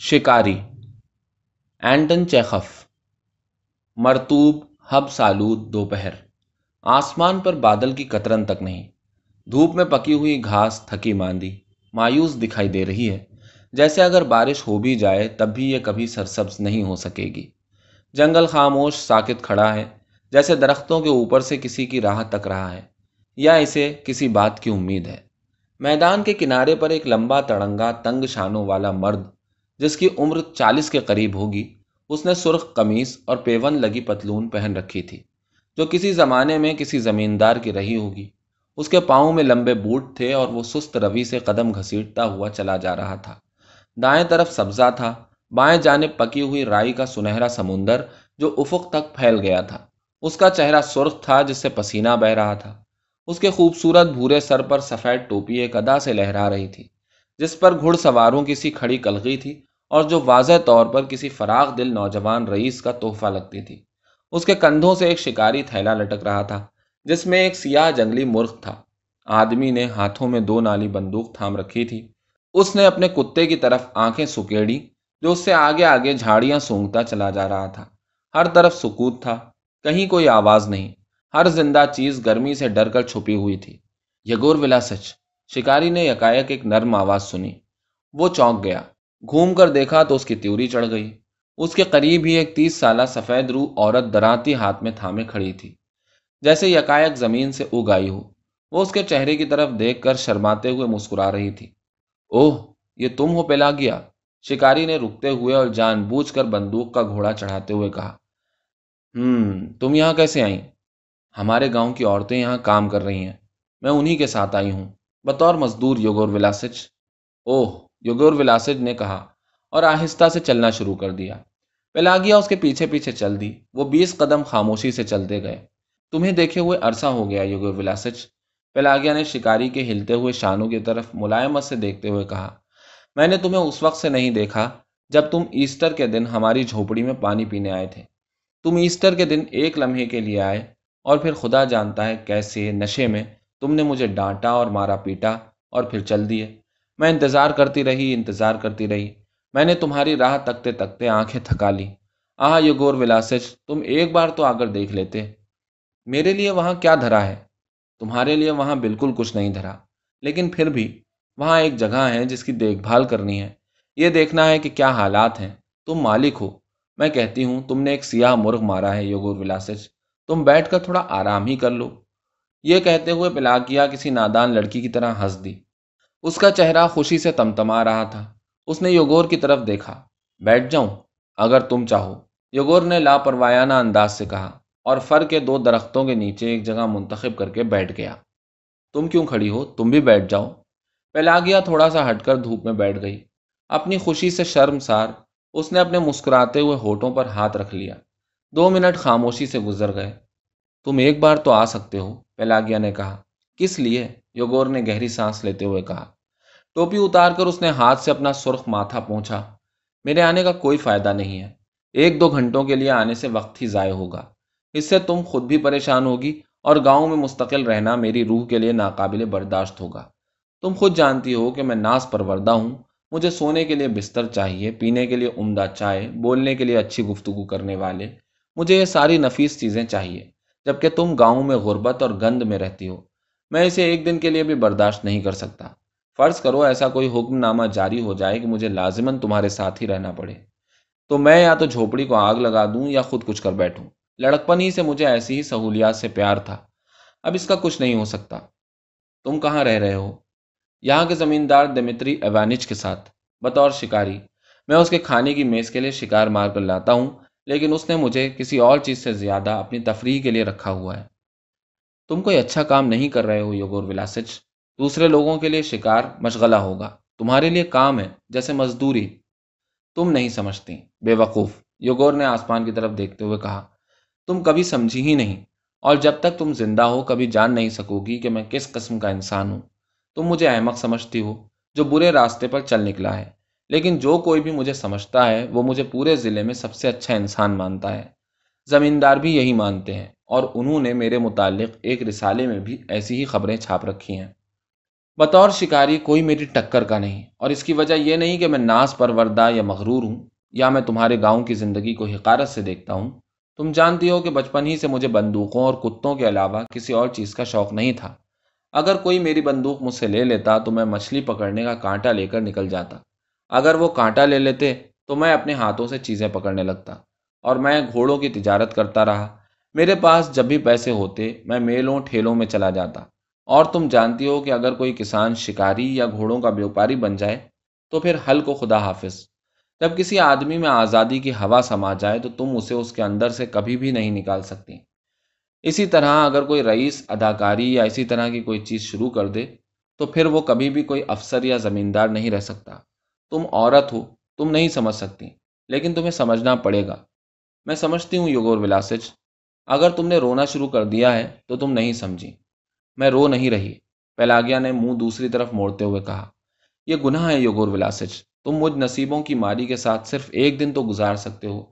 شکاری، Anton چیخف مرتوب hub سالود دوپہر، آسمان پر بادل کی قطرن تک نہیں، دھوپ میں پکی ہوئی گھاس تھکی ماندی، مایوس دکھائی دے رہی ہے، جیسے اگر بارش ہو بھی جائے تب بھی یہ کبھی سرسبز نہیں ہو سکے گی۔ جنگل خاموش ساکت کھڑا ہے، جیسے درختوں کے اوپر سے کسی کی راہ تک رہا ہے، یا اسے کسی بات کی امید ہے۔ میدان کے کنارے پر ایک لمبا تڑنگا تنگ شانوں والا مرد جس کی عمر چالیس کے قریب ہوگی، اس نے سرخ قمیص اور پیون لگی پتلون پہن رکھی تھی، جو کسی زمانے میں کسی زمیندار کی رہی ہوگی۔ اس کے پاؤں میں لمبے بوٹ تھے اور وہ سست روی سے قدم گھسیٹتا ہوا چلا جا رہا تھا۔ دائیں طرف سبزہ تھا، بائیں جانب پکی ہوئی رائی کا سنہرا سمندر جو افق تک پھیل گیا تھا۔ اس کا چہرہ سرخ تھا جس سے پسینہ بہ رہا تھا۔ اس کے خوبصورت بھورے سر پر سفید ٹوپی ایک ادا سے لہرا رہی تھی۔ جس پر گھڑ سواروں کی سی کھڑی کلغی تھی اور جو واضح طور پر کسی فراغ دل نوجوان رئیس کا تحفہ لگتی تھی۔ اس کے کندھوں سے ایک شکاری تھیلا لٹک رہا تھا، جس میں ایک سیاہ جنگلی مرغ تھا۔ آدمی نے ہاتھوں میں دو نالی بندوق تھام رکھی تھی۔ اس نے اپنے کتے کی طرف آنکھیں سکیڑی، جو اس سے آگے آگے جھاڑیاں سونگتا چلا جا رہا تھا۔ ہر طرف سکوت تھا، کہیں کوئی آواز نہیں۔ ہر زندہ چیز گرمی سے ڈر کر چھپی ہوئی تھی۔ یگور ولا سچ شکاری نے یکایک ایک نرم آواز سنی۔ وہ چونک گیا۔ گھوم کر دیکھا تو اس کی تیوری چڑھ گئی۔ اس کے قریب ہی ایک تیس سالہ سفید روح عورت دراتی ہاتھ میں تھامے کھڑی تھی۔ جیسے یکایک زمین سے اگائی ہو، وہ اس کے چہرے کی طرف دیکھ کر شرماتے ہوئے مسکرا رہی تھی۔ اوہ، یہ تم ہو پلا گیا۔ شکاری نے رکتے ہوئے اور جان بوجھ کر بندوق کا گھوڑا چڑھاتے ہوئے کہا ہم تم یہاں کیسے آئیں؟ ہمارے گاؤں کی عورتیں یہاں کام کر رہی ہیں۔ میں انہی کے ساتھ آئی ہوں۔ بطور مزدور یوگور ولاسچ، اوہ، یوگور ولاسج نے کہا اور آہستہ سے چلنا شروع کر دیا۔ پلاگیا اس کے پیچھے پیچھے چل دی۔ وہ بیس قدم خاموشی سے چلتے گئے۔ تمہیں دیکھے ہوئے عرصہ ہو گیا، یوگور ولاسج پلاگیا نے شکاری کے ہلتے ہوئے شانوں کی طرف ملائمت سے دیکھتے ہوئے کہا، میں نے تمہیں اس وقت سے نہیں دیکھا جب تم ایسٹر کے دن ہماری جھوپڑی میں پانی پینے آئے تھے۔ تم ایسٹر کے دن ایک لمحے کے لیے آئے اور پھر خدا جانتا ہے کیسے نشے میں تم نے مجھے ڈانٹا اور مارا پیٹا اور پھر چل دیے۔ میں انتظار کرتی رہی، انتظار کرتی رہی۔ میں نے تمہاری راہ تکتے تکتے آنکھیں تھکا لی۔ آہ یو ولاسج، تم ایک بار تو آ کر دیکھ لیتے۔ میرے لیے وہاں کیا دھرا ہے؟ تمہارے لیے وہاں بالکل کچھ نہیں دھرا۔ لیکن پھر بھی وہاں ایک جگہ ہے جس کی دیکھ بھال کرنی ہے۔ یہ دیکھنا ہے کہ کیا حالات ہیں۔ تم مالک ہو۔ میں کہتی ہوں، تم نے ایک سیاہ مرغ مارا ہے یوگور ولاسج۔ تم بیٹھ کر تھوڑا آرام ہی کر لو۔ یہ کہتے ہوئے پلاکیا کسی نادان لڑکی کی طرح ہنس دی۔ اس کا چہرہ خوشی سے تمتما رہا تھا۔ اس نے یوگور کی طرف دیکھا۔ بیٹھ جاؤں، اگر تم چاہو۔ یوگور نے لاپروایانہ انداز سے کہا اور فر کے دو درختوں کے نیچے ایک جگہ منتخب کر کے بیٹھ گیا۔ تم کیوں کھڑی ہو؟ تم بھی بیٹھ جاؤ۔ پلاگیا تھوڑا سا ہٹ کر دھوپ میں بیٹھ گئی۔ اپنی خوشی سے شرم سار اس نے اپنے مسکراتے ہوئے ہوٹوں پر ہاتھ رکھ لیا۔ دو منٹ خاموشی سے گزر گئے۔ تم ایک بار تو آ سکتے ہو۔ پلاگیا نے کہا، کس لیے؟ یوگور نے گہری سانس لیتے ہوئے کہا، ٹوپی اتار کر اس نے ہاتھ سے اپنا سرخ ماتھا پہنچا میرے آنے کا کوئی فائدہ نہیں ہے۔ ایک دو گھنٹوں کے لیے آنے سے وقت ہی ضائع ہوگا۔ اس سے تم خود بھی پریشان ہوگی اور گاؤں میں مستقل رہنا میری روح کے لیے ناقابل برداشت ہوگا۔ تم خود جانتی ہو کہ میں ناس پروردہ ہوں۔ مجھے سونے کے لیے بستر چاہیے، پینے کے لیے عمدہ چائے، بولنے کے لیے اچھی گفتگو کرنے والے۔ مجھے یہ ساری نفیس چیزیں چاہیے۔ جبکہ تم گاؤں میں غربت اور گند میں رہتی ہو۔ میں اسے ایک دن کے لیے بھی برداشت نہیں کر سکتا۔ فرض کرو ایسا کوئی حکم نامہ جاری ہو جائے کہ مجھے لازمن تمہارے ساتھ ہی رہنا پڑے۔ تو میں یا تو جھوپڑی کو آگ لگا دوں یا خود کچھ کر بیٹھوں۔ لڑکپن ہی سے مجھے ایسی ہی سہولیات سے پیار تھا۔ اب اس کا کچھ نہیں ہو سکتا۔ تم کہاں رہ رہے ہو؟ یہاں کے زمیندار دمتری ایوانچ کے ساتھ۔ بطور شکاری، میں اس کے کھانے کی میز کے لیے شکار مار کر لاتا ہوں۔ لیکن اس نے مجھے کسی اور چیز سے زیادہ اپنی تفریح کے لیے رکھا ہوا ہے۔ تم کوئی اچھا کام نہیں کر رہے ہو، یوگور ولاسچ۔ دوسرے لوگوں کے لیے شکار مشغلہ ہوگا۔ تمہارے لیے کام ہے، جیسے مزدوری۔ تم نہیں سمجھتی۔ بے وقوف۔ یوگور نے آسمان کی طرف دیکھتے ہوئے کہا، تم کبھی سمجھی ہی نہیں۔ اور جب تک تم زندہ ہو، کبھی جان نہیں سکو گی کہ میں کس قسم کا انسان ہوں۔ تم مجھے احمق سمجھتی ہو، جو برے راستے پر چل نکلا ہے۔ لیکن جو کوئی بھی مجھے سمجھتا ہے، وہ مجھے پورے ضلع میں سب سے اچھا انسان مانتا ہے۔ زمیندار بھی یہی مانتے ہیں اور انہوں نے میرے متعلق ایک رسالے میں بھی ایسی ہی خبریں چھاپ رکھی ہیں۔ بطور شکاری، کوئی میری ٹکر کا نہیں۔ اور اس کی وجہ یہ نہیں کہ میں ناس پروردہ یا مغرور ہوں یا میں تمہارے گاؤں کی زندگی کو حقارت سے دیکھتا ہوں۔ تم جانتی ہو کہ بچپن ہی سے مجھے بندوقوں اور کتوں کے علاوہ کسی اور چیز کا شوق نہیں تھا۔ اگر کوئی میری بندوق مجھ سے لے لیتا تو میں مچھلی پکڑنے کا کانٹا لے کر نکل جاتا۔ اگر وہ کانٹا لے لیتے تو میں اپنے ہاتھوں سے چیزیں پکڑنے لگتا اور میں گھوڑوں کی تجارت کرتا رہا۔ میرے پاس جب بھی پیسے ہوتے، میں میلوں، ٹھیلوں میں چلا جاتا۔ اور تم جانتی ہو کہ اگر کوئی کسان شکاری یا گھوڑوں کا بیوپاری بن جائے تو پھر حل کو خدا حافظ۔ جب کسی آدمی میں آزادی کی ہوا سما جائے تو تم اسے اس کے اندر سے کبھی بھی نہیں نکال سکتی۔ اسی طرح اگر کوئی رئیس، اداکاری یا اسی طرح کی کوئی چیز شروع کر دے تو پھر وہ کبھی بھی کوئی افسر یا زمیندار نہیں رہ سکتا۔ تم عورت ہو، تم نہیں سمجھ سکتی، لیکن تمہیں سمجھنا پڑے گا۔ میں سمجھتی ہوں یوگور ولاسج اگر تم نے رونا شروع کر دیا ہے تو تم نہیں سمجھی۔ میں رو نہیں رہی۔ پیلاگیا نے منہ دوسری طرف موڑتے ہوئے کہا، یہ گناہ ہے یوگور ولاسج تم مجھ نصیبوں کی ماری کے ساتھ صرف ایک دن تو گزار سکتے ہو۔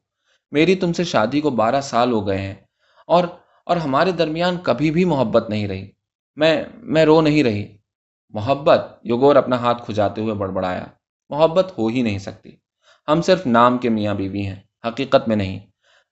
میری تم سے شادی کو بارہ سال ہو گئے ہیں، اور اور ہمارے درمیان کبھی بھی محبت نہیں رہی۔ میں میں رو نہیں رہی۔ محبت یوگور اپنا ہاتھ کھجاتے ہوئے بڑبڑایا۔ محبت ہو ہی نہیں سکتی۔ ہم صرف نام کے میاں بیوی ہیں، حقیقت میں نہیں۔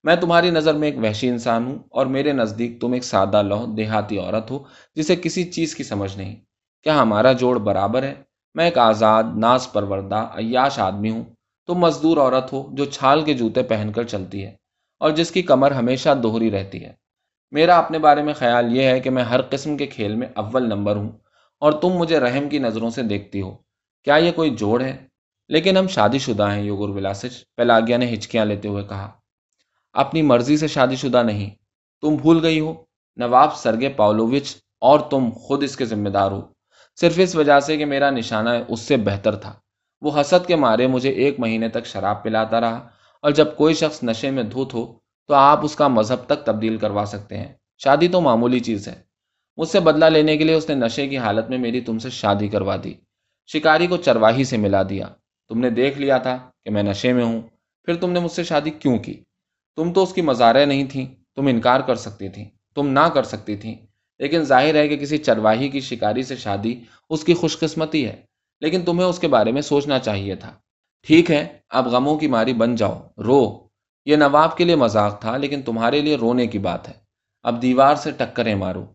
میں تمہاری نظر میں ایک وحشی انسان ہوں اور میرے نزدیک تم ایک سادہ لو دیہاتی عورت ہو جسے کسی چیز کی سمجھ نہیں۔ کیا ہمارا جوڑ برابر ہے؟ میں ایک آزاد، ناز پروردہ، عیاش آدمی ہوں۔ تم مزدور عورت ہو جو چھال کے جوتے پہن کر چلتی ہے اور جس کی کمر ہمیشہ دوہری رہتی ہے۔ میرا اپنے بارے میں خیال یہ ہے کہ میں ہر قسم کے کھیل میں اول نمبر ہوں اور تم مجھے رحم کی نظروں سے دیکھتی ہو۔ کیا یہ کوئی جوڑ ہے؟ لیکن ہم شادی شدہ ہیں، یوگر ولاسج پیلاگیا نے ہچکیاں لیتے ہوئے کہا۔ اپنی مرضی سے شادی شدہ نہیں، تم بھول گئی ہو۔ نواب سرگے پاولوچ اور تم خود اس کے ذمہ دار ہو۔ صرف اس وجہ سے کہ میرا نشانہ اس سے بہتر تھا۔ وہ حسد کے مارے مجھے ایک مہینے تک شراب پلاتا رہا۔ اور جب کوئی شخص نشے میں دھوت ہو، تو آپ اس کا مذہب تک تبدیل کروا سکتے ہیں۔ شادی تو معمولی چیز ہے۔ مجھ سے بدلہ لینے کے لیے اس نے نشے کی حالت میں میری تم سے شادی کروا دی۔ شکاری کو چرواہی سے ملا دیا۔ تم نے دیکھ لیا تھا کہ میں نشے میں ہوں۔ پھر تم نے مجھ سے شادی کیوں کی؟ تم تو اس کی مزاریں نہیں تھیں۔ تم انکار کر سکتی تھیں۔ تم نہ کر سکتی تھیں۔ لیکن ظاہر ہے کہ کسی چرواہی کی شکاری سے شادی اس کی خوش قسمتی ہے۔ لیکن تمہیں اس کے بارے میں سوچنا چاہیے تھا۔ ٹھیک ہے، اب غموں کی ماری بن جاؤ۔ رو۔ یہ نواب کے لیے مذاق تھا، لیکن تمہارے لیے رونے کی بات ہے۔ اب دیوار سے ٹکریں مارو۔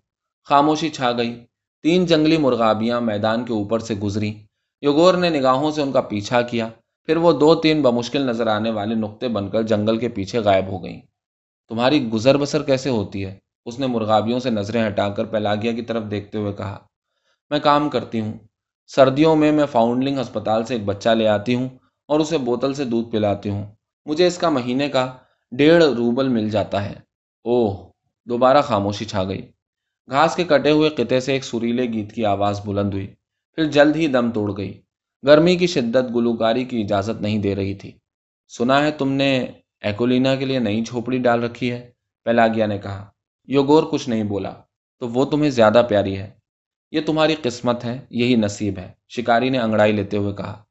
خاموشی چھا گئی۔ تین جنگلی مرغابیاں میدان کے اوپر سے گزری یوگور نے نگاہوں سے ان کا پیچھا کیا۔ پھر وہ دو تین بمشکل نظر آنے والے نقطے بن کر جنگل کے پیچھے غائب ہو گئیں۔ تمہاری گزر بسر کیسے ہوتی ہے؟ اس نے مرغابیوں سے نظریں ہٹا کر پیلاگیا کی طرف دیکھتے ہوئے کہا، میں کام کرتی ہوں۔ سردیوں میں میں فاؤنڈلنگ ہسپتال سے ایک بچہ لے آتی ہوں اور اسے بوتل سے دودھ پلاتی ہوں۔ مجھے اس کا مہینے کا ڈیڑھ روبل مل جاتا ہے۔ اوہ، دوبارہ خاموشی چھا گئی۔ گھاس کے کٹے ہوئے قطعے سے ایک سریلے گیت کی آواز بلند ہوئی۔ پھر جلد ہی دم توڑ گئی۔ گرمی کی شدت گلوکاری کی اجازت نہیں دے رہی تھی۔ سنا ہے تم نے ایکولینا کے لیے نئی جھوپڑی ڈال رکھی ہے۔ پیلاگیا نے کہا، یوگور کچھ نہیں بولا، تو وہ تمہیں زیادہ پیاری ہے۔ یہ تمہاری قسمت ہے، یہی نصیب ہے۔ شکاری نے انگڑائی لیتے ہوئے کہا،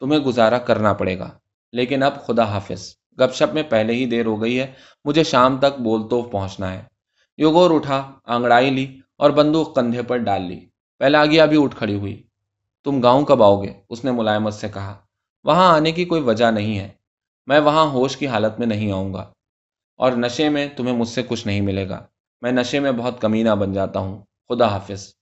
تمہیں گزارا کرنا پڑے گا۔ لیکن اب خدا حافظ، گپ شپ میں پہلے ہی دیر ہو گئی ہے، مجھے شام تک بول تو پہنچنا ہے۔ یوگور اٹھا، آنگڑائی لی اور بندوق کندھے پر ڈال لی۔ پیلاگیا بھی اٹھ کھڑی ہوئی۔ تم گاؤں کب آؤ گے؟ اس نے ملائمت سے کہا۔ وہاں آنے کی کوئی وجہ نہیں ہے۔ میں وہاں ہوش کی حالت میں نہیں آؤں گا۔ اور نشے میں تمہیں مجھ سے کچھ نہیں ملے گا۔ میں نشے میں بہت کمینہ بن جاتا ہوں۔ خدا حافظ۔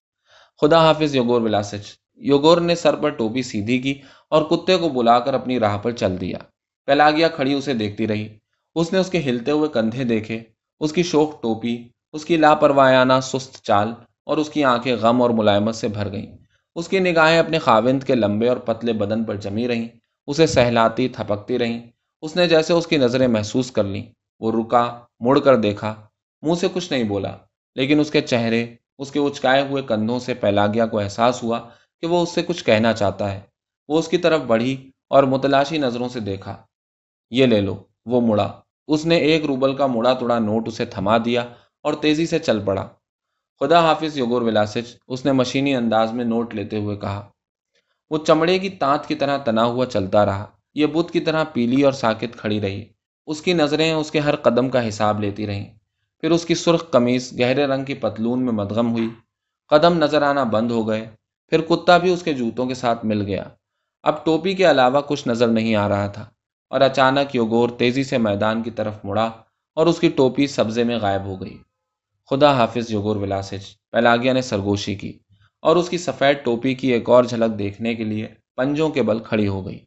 خدا حافظ یوگور ولاسچ۔ یوگور نے سر پر ٹوپی سیدھی کی اور کتے کو بلا کر اپنی راہ پر چل دیا۔ پیلاگیا کھڑی اسے دیکھتی رہی۔ اس نے اس کے ہلتے ہوئے کندھے دیکھے۔ اس کی شوق ٹوپی اس کی لاپروایانہ سست چال اور اس کی آنکھیں غم اور ملائمت سے بھر گئیں۔ اس کی نگاہیں اپنے خاوند کے لمبے اور پتلے بدن پر جمی رہیں، اسے سہلاتی تھپکتی رہیں۔ اس نے جیسے اس کی نظریں محسوس کر لیں، وہ رکا، مڑ کر دیکھا، منہ سے کچھ نہیں بولا، لیکن اس کے چہرے، اس کے اچکائے ہوئے کندھوں سے پیلاگیا کو احساس ہوا کہ وہ اس سے کچھ کہنا چاہتا ہے۔ وہ اس کی طرف بڑھی اور متلاشی نظروں سے دیکھا، یہ لے لو۔ وہ مڑا۔ اس نے ایک روبل کا مڑا توڑا، نوٹ اسے تھما دیا اور تیزی سے چل پڑا۔ خدا حافظ یوگور ولاسچ، اس نے مشینی انداز میں نوٹ لیتے ہوئے کہا، وہ چمڑے کی تانت کی طرح تنا ہوا چلتا رہا۔ یہ بت کی طرح پیلی اور ساکت کھڑی رہی۔ اس کی نظریں اس کے ہر قدم کا حساب لیتی رہیں۔ پھر اس کی سرخ قمیص گہرے رنگ کی پتلون میں مدغم ہوئی۔ قدم نظر آنا بند ہو گئے۔ پھر کتا بھی اس کے جوتوں کے ساتھ مل گیا۔ اب ٹوپی کے علاوہ کچھ نظر نہیں آ رہا تھا۔ اور اچانک یوگور تیزی سے میدان کی طرف مڑا اور اس کی ٹوپی سبزے میں غائب ہو گئی۔ خدا حافظ یوگور ولاسج پیلاگیا نے سرگوشی کی اور اس کی سفید ٹوپی کی ایک اور جھلک دیکھنے کے لیے پنجوں کے بل کھڑی ہو گئی۔